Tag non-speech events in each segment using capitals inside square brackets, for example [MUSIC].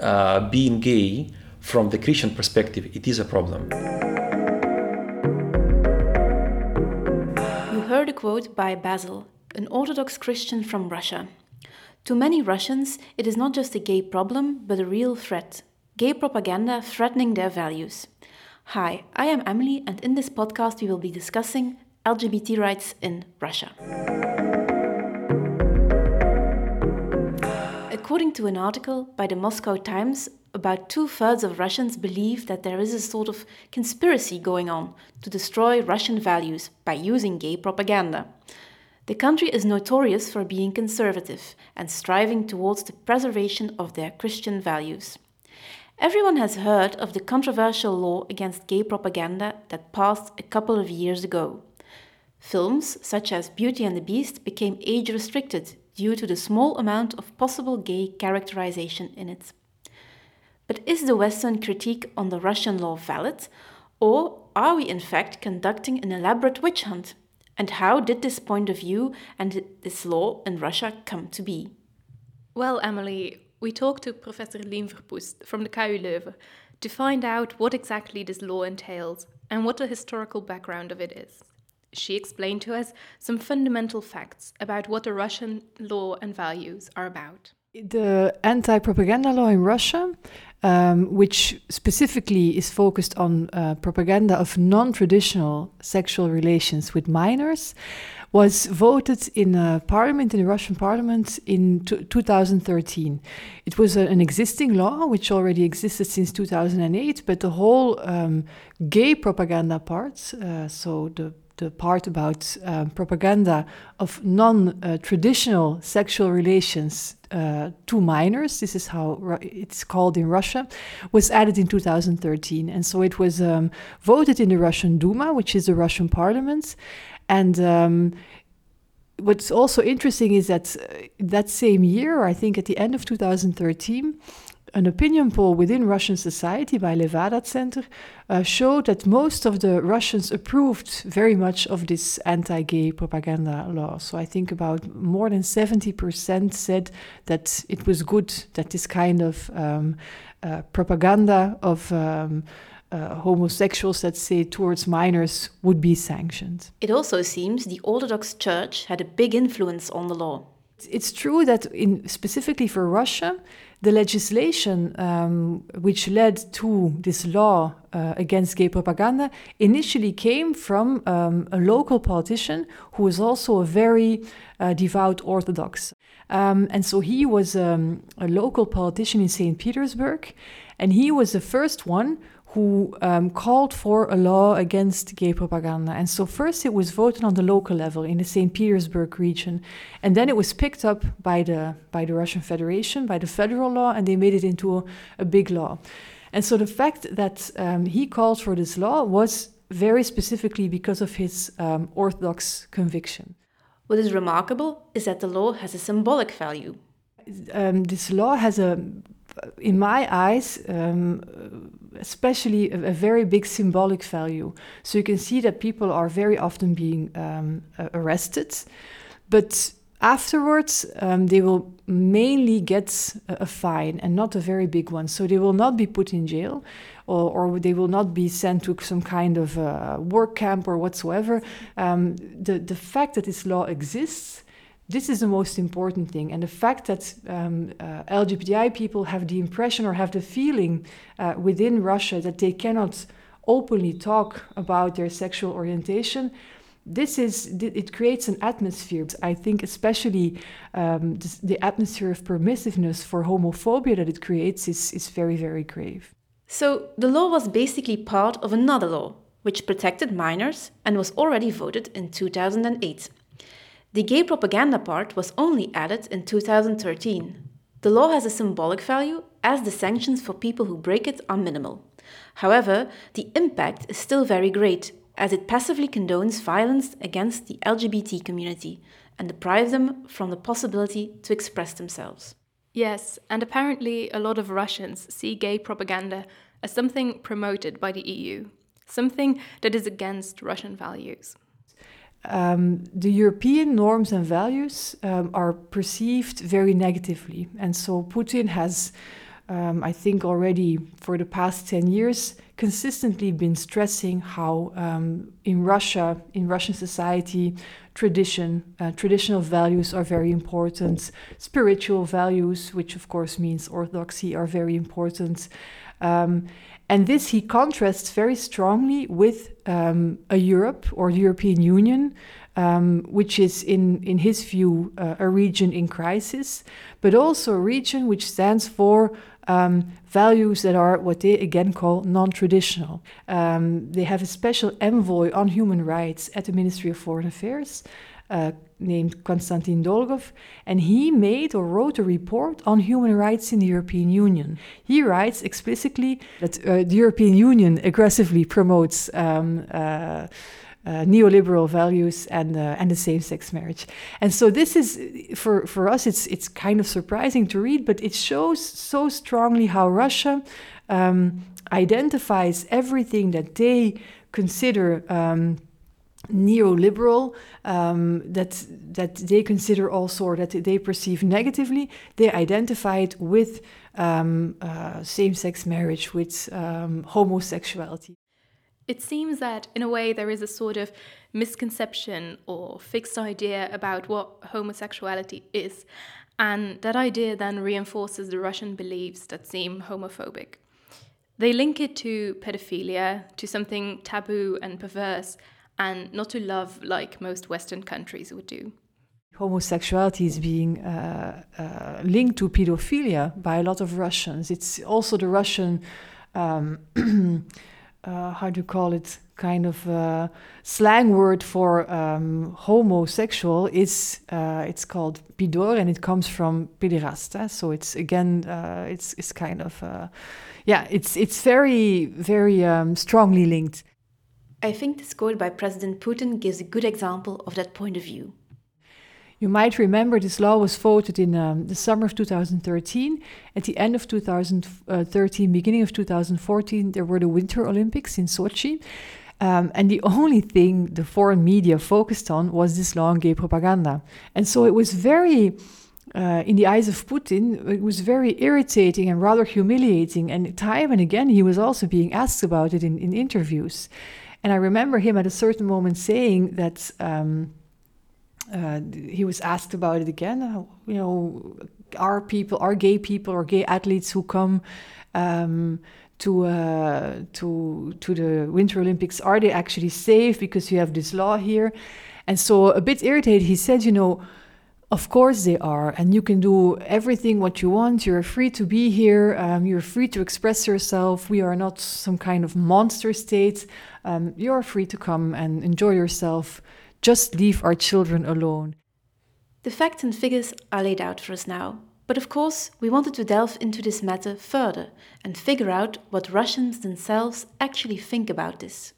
uh, being gay from the Christian perspective, it is a problem. You heard a quote by Basil, an Orthodox Christian from Russia. To many Russians, it is not just a gay problem, but a real threat. Gay propaganda threatening their values. Hi, I am Emily, and in this podcast, we will be discussing LGBT rights in Russia. According to an article by the Moscow Times, about two thirds of Russians believe that there is a sort of conspiracy going on to destroy Russian values by using gay propaganda. The country is notorious for being conservative and striving towards the preservation of their Christian values. Everyone has heard of the controversial law against gay propaganda that passed a couple of years ago. Films such as Beauty and the Beast became age restricted due to the small amount of possible gay characterization in it. But is the Western critique on the Russian law valid, or are we in fact conducting an elaborate witch hunt and how did this point of view and this law in Russia come to be? Well, Emily, we talked to Professor Lien Verpoest from the KU Leuven to find out what exactly this law entails and what the historical background of it is. She explained to us some fundamental facts about what the Russian law and values are about. The anti propaganda law in Russia um, which specifically is focused on uh, propaganda of non traditional sexual relations with minors, was voted in a parliament, in the Russian parliament, in 2013. It was a, an existing law which already existed since 2008, but the whole um, gay propaganda part, uh, so the the part about um, propaganda of non uh, traditional sexual relations uh, to minors, this is how it's called in Russia, was added in 2013. And so it was um, voted in the Russian Duma, which is the Russian parliament. And um, what's also interesting is that uh, that same year, I think at the end of 2013, an opinion poll within Russian society by Levada Center uh, showed that most of the Russians approved very much of this anti gay propaganda law. So I think about more than 70% said that it was good that this kind of um, uh, propaganda of um, uh, homosexuals, let's say, towards minors would be sanctioned. It also seems the Orthodox Church had a big influence on the law. It's true that, in, specifically for Russia, the legislation um, which led to this law uh, against gay propaganda initially came from um, a local politician who was also a very uh, devout Orthodox. Um, and so he was um, a local politician in St. Petersburg, and he was the first one who um, called for a law against gay propaganda. And so, first it was voted on the local level in the St. Petersburg region, and then it was picked up by the, by the Russian Federation, by the federal law, and they made it into a, a big law. And so, the fact that um, he called for this law was very specifically because of his um, Orthodox conviction. What is remarkable is that the law has a symbolic value. Um, this law has a in my eyes, um, especially a, a, very big symbolic value. So you can see that people are very often being um, arrested, but afterwards um, they will mainly get a, a, fine and not a very big one. So they will not be put in jail. Or, or they will not be sent to some kind of uh, work camp or whatsoever. Um, the, the fact that this law exists this is the most important thing. And the fact that um, uh, LGBTI people have the impression or have the feeling uh, within Russia that they cannot openly talk about their sexual orientation. This is it creates an atmosphere. I think especially um, the atmosphere of permissiveness for homophobia that it creates is, is very very grave. So the law was basically part of another law, which protected minors and was already voted in 2008. The gay propaganda part was only added in 2013. The law has a symbolic value as the sanctions for people who break it are minimal. However, the impact is still very great as it passively condones violence against the LGBT community and deprives them from the possibility to express themselves. Yes, and apparently a lot of Russians see gay propaganda as something promoted by the EU, something that is against Russian values um, the European norms and values um, are perceived very negatively. And so Putin has um, I think already for the past 10 years, consistently been stressing how um, in Russia, in Russian society, tradition, uh, traditional values are very important. Spiritual values, which of course means orthodoxy, are very important. Um, and this he contrasts very strongly with um, a Europe or the European Union, um, which is, in, in his view, uh, a region in crisis, but also a region which stands for um, values that are what they again call non traditional. Um, they have a special envoy on human rights at the Ministry of Foreign Affairs. Uh, named Konstantin Dolgov, and he made or wrote a report on human rights in the European Union. He writes explicitly that uh, the European Union aggressively promotes um, uh, uh, neoliberal values and uh, and the same-sex marriage. And so this is for for us it's it's kind of surprising to read, but it shows so strongly how Russia um, identifies everything that they consider. Um, neoliberal um, that that they consider also or that they perceive negatively they identify it with um, uh, same-sex marriage with um, homosexuality it seems that, in a way, there is a sort of misconception or fixed idea about what homosexuality is, and that idea then reinforces the Russian beliefs that seem homophobic. They link it to pedophilia, to something taboo and perverse, and not to love like most Western countries would do. Homosexuality is being uh, uh, linked to pedophilia by a lot of Russians. It's also the Russian. Um, [CLEARS THROAT] uh, how do you call it kind of uh, slang word for um, homosexual is uh, it's called pidor and it comes from pederasta so it's again uh, it's it's kind of yeah it's it's very very um, strongly linked i think this quote by president putin gives a good example of that point of view you might remember this law was voted in um, the summer of 2013. At the end of 2013, beginning of 2014, there were the Winter Olympics in Sochi. Um, and the only thing the foreign media focused on was this law on gay propaganda. And so it was very, uh, in the eyes of Putin, it was very irritating and rather humiliating. And time and again, he was also being asked about it in, in interviews. And I remember him at a certain moment saying that. Um, uh, he was asked about it again. Uh, you know, are people, are gay people or gay athletes who come um, to uh, to to the Winter Olympics, are they actually safe because you have this law here? And so, a bit irritated, he said, you know. Of course they are, and you can do everything what you want. You're free to be here. Um, you're free to express yourself. We are not some kind of monster state. Um, you're free to come and enjoy yourself just leave our children alone. The facts and figures are laid out for us now, but of course, we wanted to delve into this matter further and figure out what Russians themselves actually think about this.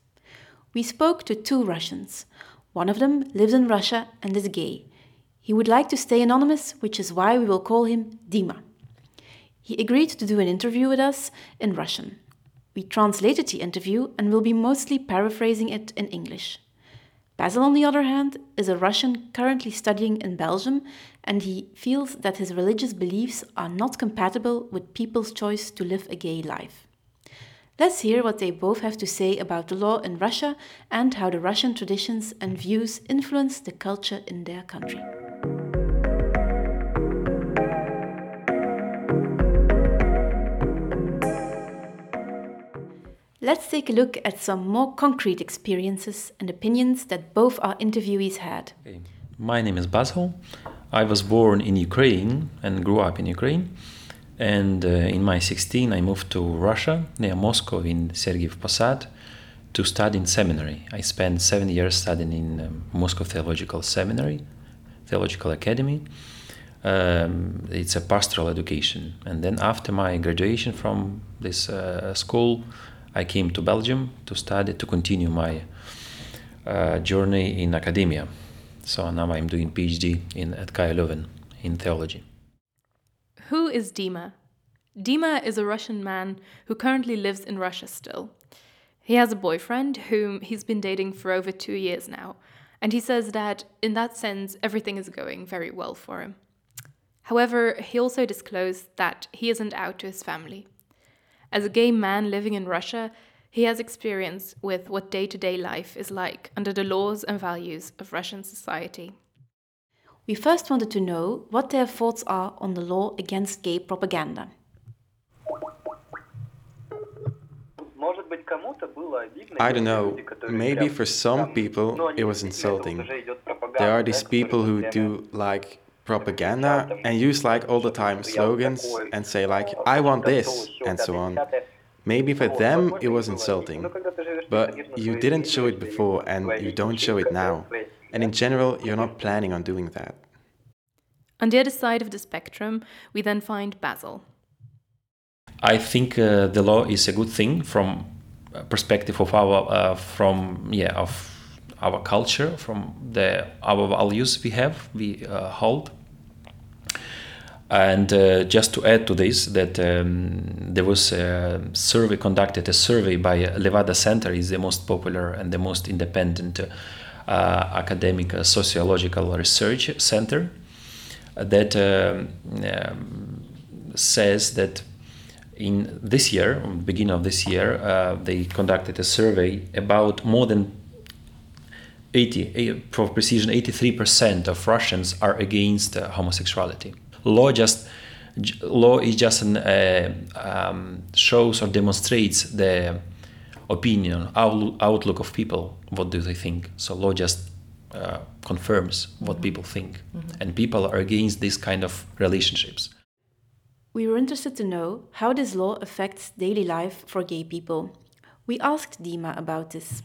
We spoke to two Russians. One of them lives in Russia and is gay. He would like to stay anonymous, which is why we will call him Dima. He agreed to do an interview with us in Russian. We translated the interview and will be mostly paraphrasing it in English. Basil, on the other hand, is a Russian currently studying in Belgium, and he feels that his religious beliefs are not compatible with people's choice to live a gay life. Let's hear what they both have to say about the law in Russia and how the Russian traditions and views influence the culture in their country. Let's take a look at some more concrete experiences and opinions that both our interviewees had. My name is Basil. I was born in Ukraine and grew up in Ukraine. And uh, in my 16, I moved to Russia, near Moscow, in Sergiev Posad, to study in seminary. I spent seven years studying in um, Moscow Theological Seminary, Theological Academy. Um, it's a pastoral education. And then after my graduation from this uh, school, I came to Belgium to study, to continue my uh, journey in academia. So now I'm doing PhD in, at KU Leuven in theology. Who is Dima? Dima is a Russian man who currently lives in Russia still. He has a boyfriend whom he's been dating for over two years now, and he says that in that sense, everything is going very well for him. However, he also disclosed that he isn't out to his family. As a gay man living in Russia, he has experience with what day to day life is like under the laws and values of Russian society. We first wanted to know what their thoughts are on the law against gay propaganda. I don't know, maybe for some people it was insulting. There are these people who do like propaganda and use like all the time slogans and say like I want this and so on. Maybe for them it was insulting, but you didn't show it before and you don't show it now. And in general, you're not planning on doing that. On the other side of the spectrum, we then find Basil. I think uh, the law is a good thing from perspective of our uh, from yeah of our culture, from the our values we have, we uh, hold. And uh, just to add to this, that um, there was a survey conducted, a survey by Levada Center, is the most popular and the most independent uh, academic uh, sociological research center, that um, um, says that in this year, beginning of this year, uh, they conducted a survey about more than 80, for precision, 83% of Russians are against uh, homosexuality. Law just law is just an uh, um, shows or demonstrates the opinion outlook of people. What do they think? So law just uh, confirms what mm-hmm. people think. Mm-hmm. and people are against this kind of relationships. We were interested to know how this law affects daily life for gay people? We asked dima about this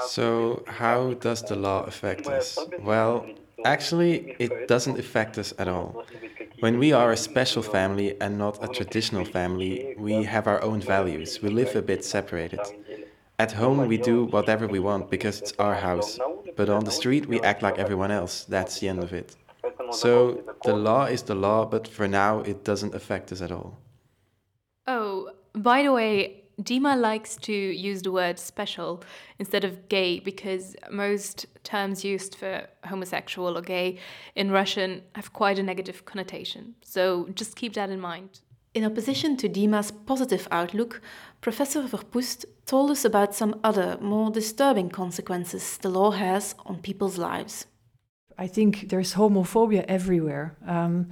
so how does the law affect us well Actually, it doesn't affect us at all. When we are a special family and not a traditional family, we have our own values. We live a bit separated. At home, we do whatever we want because it's our house. But on the street, we act like everyone else. That's the end of it. So the law is the law, but for now, it doesn't affect us at all. Oh, by the way, Dima likes to use the word special instead of gay because most terms used for homosexual or gay in Russian have quite a negative connotation. So just keep that in mind. In opposition to Dima's positive outlook, Professor Verpoest told us about some other, more disturbing consequences the law has on people's lives. I think there's homophobia everywhere. Um,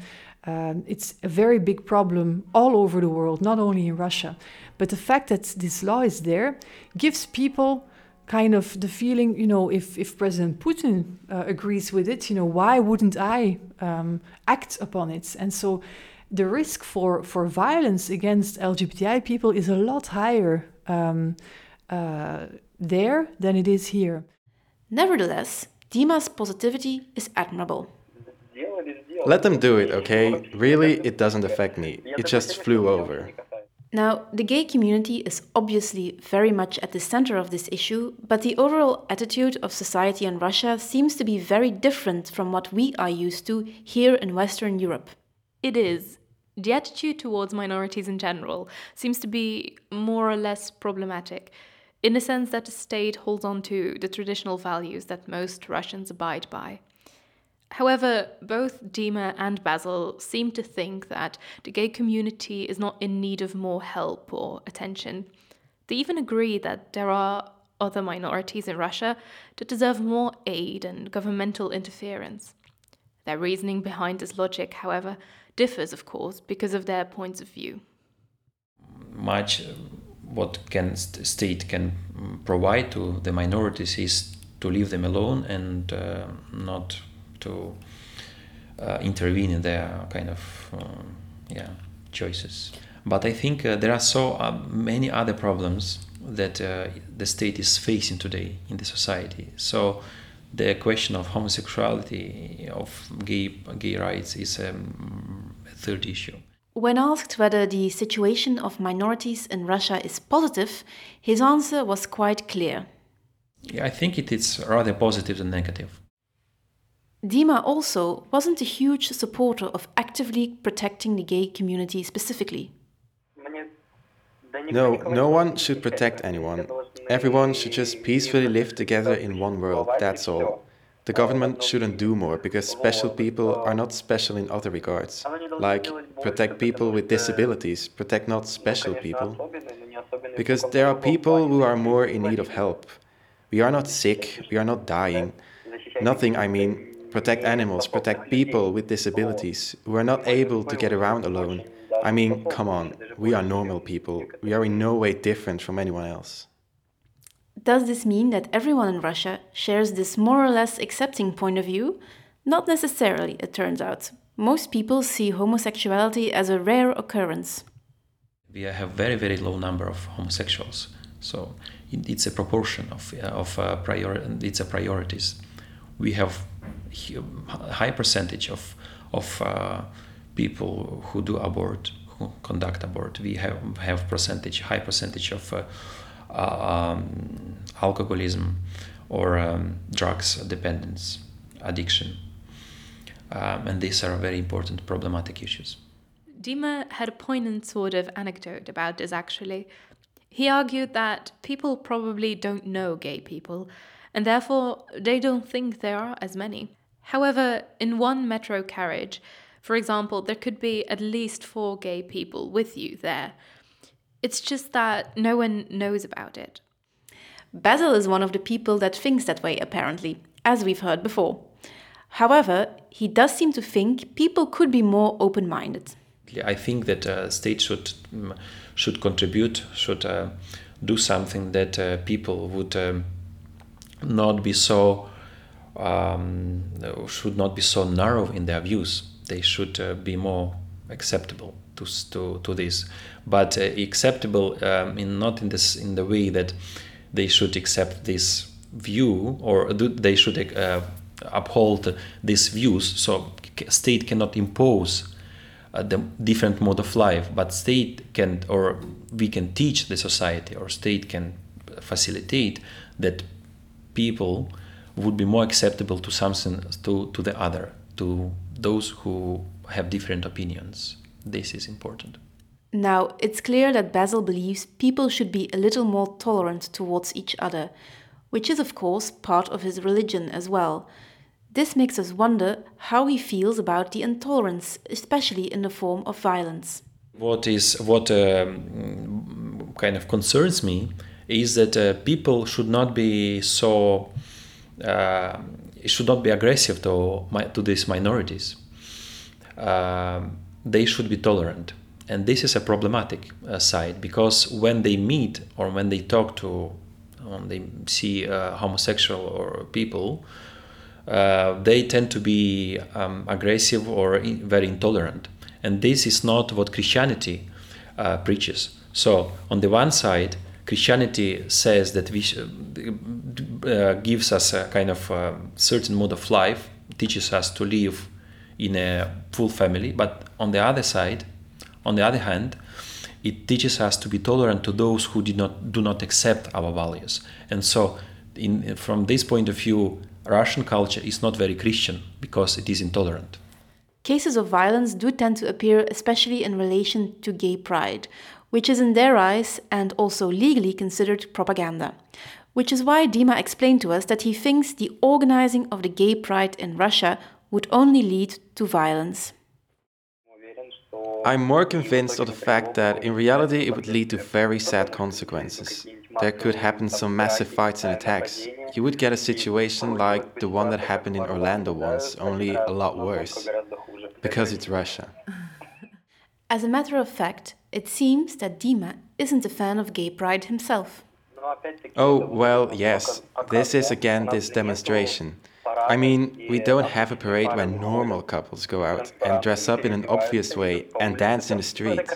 um, it's a very big problem all over the world, not only in Russia. But the fact that this law is there gives people kind of the feeling, you know, if, if President Putin uh, agrees with it, you know, why wouldn't I um, act upon it? And so the risk for, for violence against LGBTI people is a lot higher um, uh, there than it is here. Nevertheless, Dima's positivity is admirable. Let them do it, okay? Really, it doesn't affect me. It just flew over. Now, the gay community is obviously very much at the center of this issue, but the overall attitude of society in Russia seems to be very different from what we are used to here in Western Europe. It is. The attitude towards minorities in general seems to be more or less problematic, in the sense that the state holds on to the traditional values that most Russians abide by. However, both Dima and Basil seem to think that the gay community is not in need of more help or attention. They even agree that there are other minorities in Russia that deserve more aid and governmental interference. Their reasoning behind this logic, however, differs, of course, because of their points of view. Much what can state can provide to the minorities is to leave them alone and uh, not to uh, intervene in their kind of uh, yeah choices. But I think uh, there are so uh, many other problems that uh, the state is facing today in the society. So the question of homosexuality, of gay gay rights, is um, a third issue. When asked whether the situation of minorities in Russia is positive, his answer was quite clear. Yeah, I think it is rather positive than negative. Dima also wasn't a huge supporter of actively protecting the gay community specifically. No, no one should protect anyone. Everyone should just peacefully live together in one world, that's all. The government shouldn't do more because special people are not special in other regards. Like protect people with disabilities, protect not special people. Because there are people who are more in need of help. We are not sick, we are not dying. Nothing, I mean, protect animals, protect people with disabilities who are not able to get around alone. I mean, come on, we are normal people. We are in no way different from anyone else. Does this mean that everyone in Russia shares this more or less accepting point of view? Not necessarily, it turns out. Most people see homosexuality as a rare occurrence. We have very very low number of homosexuals, so it's a proportion of of uh, prior it's a priorities. We have high percentage of of uh, people who do abort, who conduct abort. We have have percentage high percentage of uh, um, alcoholism or um, drugs dependence, addiction. Um, and these are very important problematic issues. Dima had a poignant sort of anecdote about this actually. He argued that people probably don't know gay people, and therefore they don't think there are as many. However, in one metro carriage, for example, there could be at least four gay people with you there, it's just that no one knows about it. Basil is one of the people that thinks that way, apparently, as we've heard before. However, he does seem to think people could be more open minded. I think that uh, state should mm, should contribute, should uh, do something that uh, people would um, not be so um, should not be so narrow in their views. They should uh, be more acceptable to to, to this, but uh, acceptable um, in not in this in the way that they should accept this view or they should uh, uphold these views. So state cannot impose uh, the different mode of life, but state can or we can teach the society or state can facilitate that people would be more acceptable to something to, to the other to those who have different opinions this is important now, it's clear that Basil believes people should be a little more tolerant towards each other, which is, of course, part of his religion as well. This makes us wonder how he feels about the intolerance, especially in the form of violence. What is what um, kind of concerns me is that uh, people should not be so uh, should not be aggressive to to these minorities. Uh, they should be tolerant. And this is a problematic uh, side because when they meet or when they talk to when they see uh, homosexual or people uh, they tend to be um, aggressive or in, very intolerant. And this is not what christianity uh, preaches. So on the one side christianity says that we uh, gives us a kind of uh, certain mode of life teaches us to live in a full family but on the other side on the other hand, it teaches us to be tolerant to those who do not do not accept our values. And so, in, from this point of view, Russian culture is not very Christian because it is intolerant. Cases of violence do tend to appear especially in relation to gay pride, which is in their eyes and also legally considered propaganda. Which is why Dima explained to us that he thinks the organizing of the gay pride in Russia would only lead to violence. I'm more convinced of the fact that in reality it would lead to very sad consequences. There could happen some massive fights and attacks. You would get a situation like the one that happened in Orlando once, only a lot worse. Because it's Russia. As a matter of fact, it seems that Dima isn't a fan of gay pride himself. Oh, well, yes. This is again this demonstration. I mean, we don't have a parade where normal couples go out and dress up in an obvious way and dance in the street.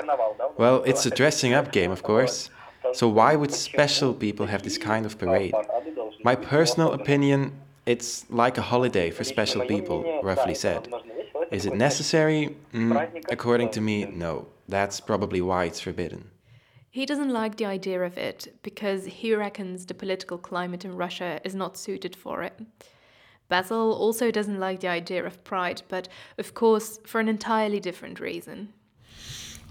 Well, it's a dressing up game, of course. So why would special people have this kind of parade? My personal opinion, it's like a holiday for special people, roughly said. Is it necessary? Mm, according to me, no. That's probably why it's forbidden. He doesn't like the idea of it because he reckons the political climate in Russia is not suited for it. Basil also doesn't like the idea of pride, but of course for an entirely different reason.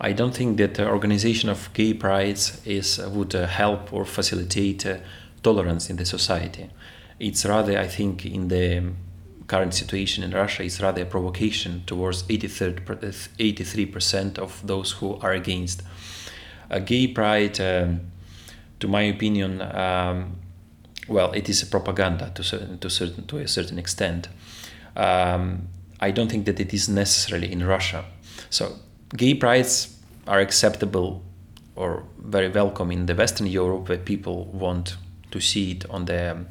I don't think that the organization of gay prides is uh, would uh, help or facilitate uh, tolerance in the society. It's rather, I think, in the current situation in Russia is rather a provocation towards 83% of those who are against. A gay pride, um, to my opinion, um, well, it is a propaganda to certain, to certain to a certain extent. Um, I don't think that it is necessarily in Russia. So gay prides are acceptable or very welcome in the Western Europe where people want to see it on the um,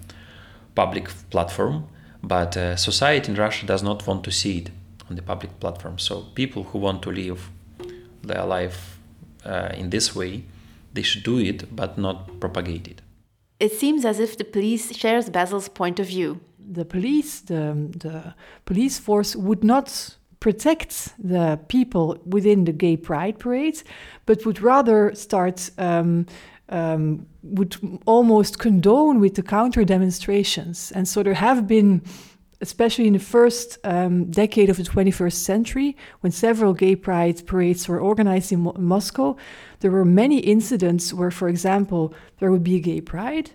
public platform, but uh, society in Russia does not want to see it on the public platform. So people who want to live their life uh, in this way, they should do it, but not propagate it. It seems as if the police shares Basil's point of view. The police, the, the police force would not protect the people within the gay pride parades, but would rather start um, um, would almost condone with the counter demonstrations. And so there have been, especially in the first um, decade of the 21st century, when several gay pride parades were organized in Mo Moscow, there were many incidents where, for example, there would be a gay pride,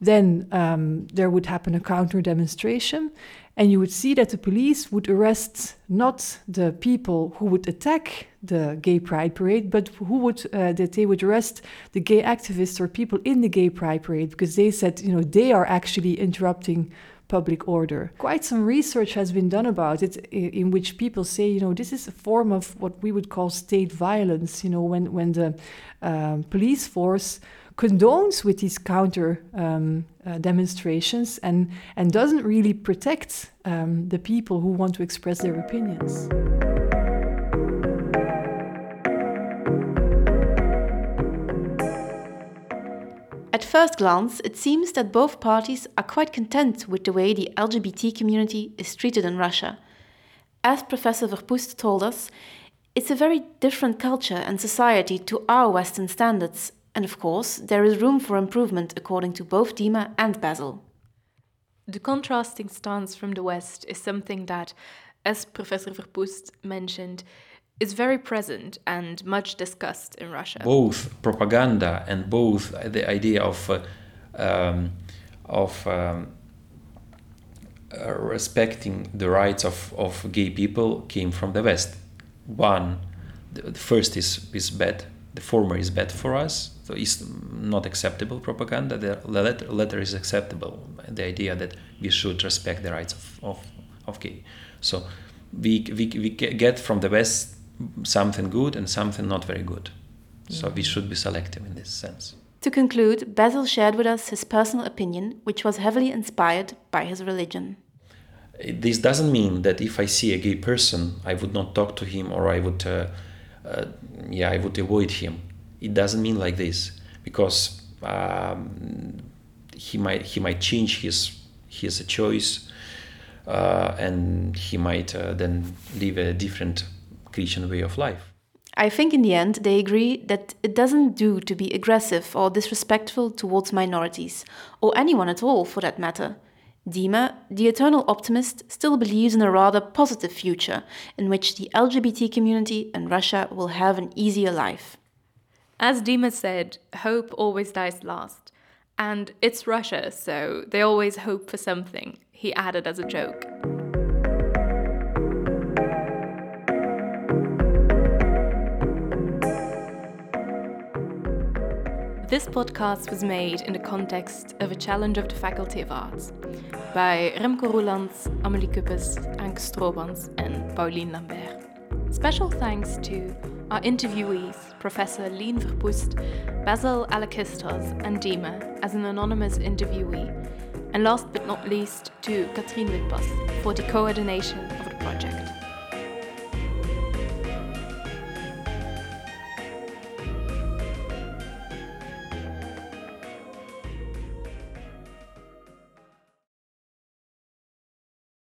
then um, there would happen a counter demonstration, and you would see that the police would arrest not the people who would attack the gay pride parade, but who would uh, that they would arrest the gay activists or people in the gay pride parade because they said you know they are actually interrupting public order. Quite some research has been done about it, in which people say, you know, this is a form of what we would call state violence. You know, when when the um, police force condones with these counter um, uh, demonstrations and, and doesn't really protect um, the people who want to express their opinions. At first glance, it seems that both parties are quite content with the way the LGBT community is treated in Russia. As Professor Verpoest told us, it's a very different culture and society to our Western standards, and of course, there is room for improvement according to both Dima and Basil. The contrasting stance from the West is something that, as Professor Verpoest mentioned, is very present and much discussed in Russia. Both propaganda and both the idea of uh, um, of um, uh, respecting the rights of, of gay people came from the West. One, the first is, is bad. The former is bad for us, so it's not acceptable propaganda. The letter, letter is acceptable. The idea that we should respect the rights of, of, of gay. So we, we, we get from the West something good and something not very good. So we should be selective in this sense. To conclude, Basil shared with us his personal opinion, which was heavily inspired by his religion. This doesn't mean that if I see a gay person, I would not talk to him or I would, uh, uh, yeah, I would avoid him it doesn't mean like this because um, he might he might change his his choice uh, and he might uh, then live a different Christian way of life. I think in the end they agree that it doesn't do to be aggressive or disrespectful towards minorities, or anyone at all for that matter. Dima, the eternal optimist, still believes in a rather positive future in which the LGBT community in Russia will have an easier life. As Dima said, hope always dies last. And it's Russia, so they always hope for something, he added as a joke. This podcast was made in the context of a challenge of the Faculty of Arts by Remco Roelands, Amelie Kuppes, Anke Stroobans, and Pauline Lambert. Special thanks to our interviewees, Professor Lien Verpoest, Basil Alekistos, and Dima, as an anonymous interviewee, and last but not least to Katrin Witbos for the coordination.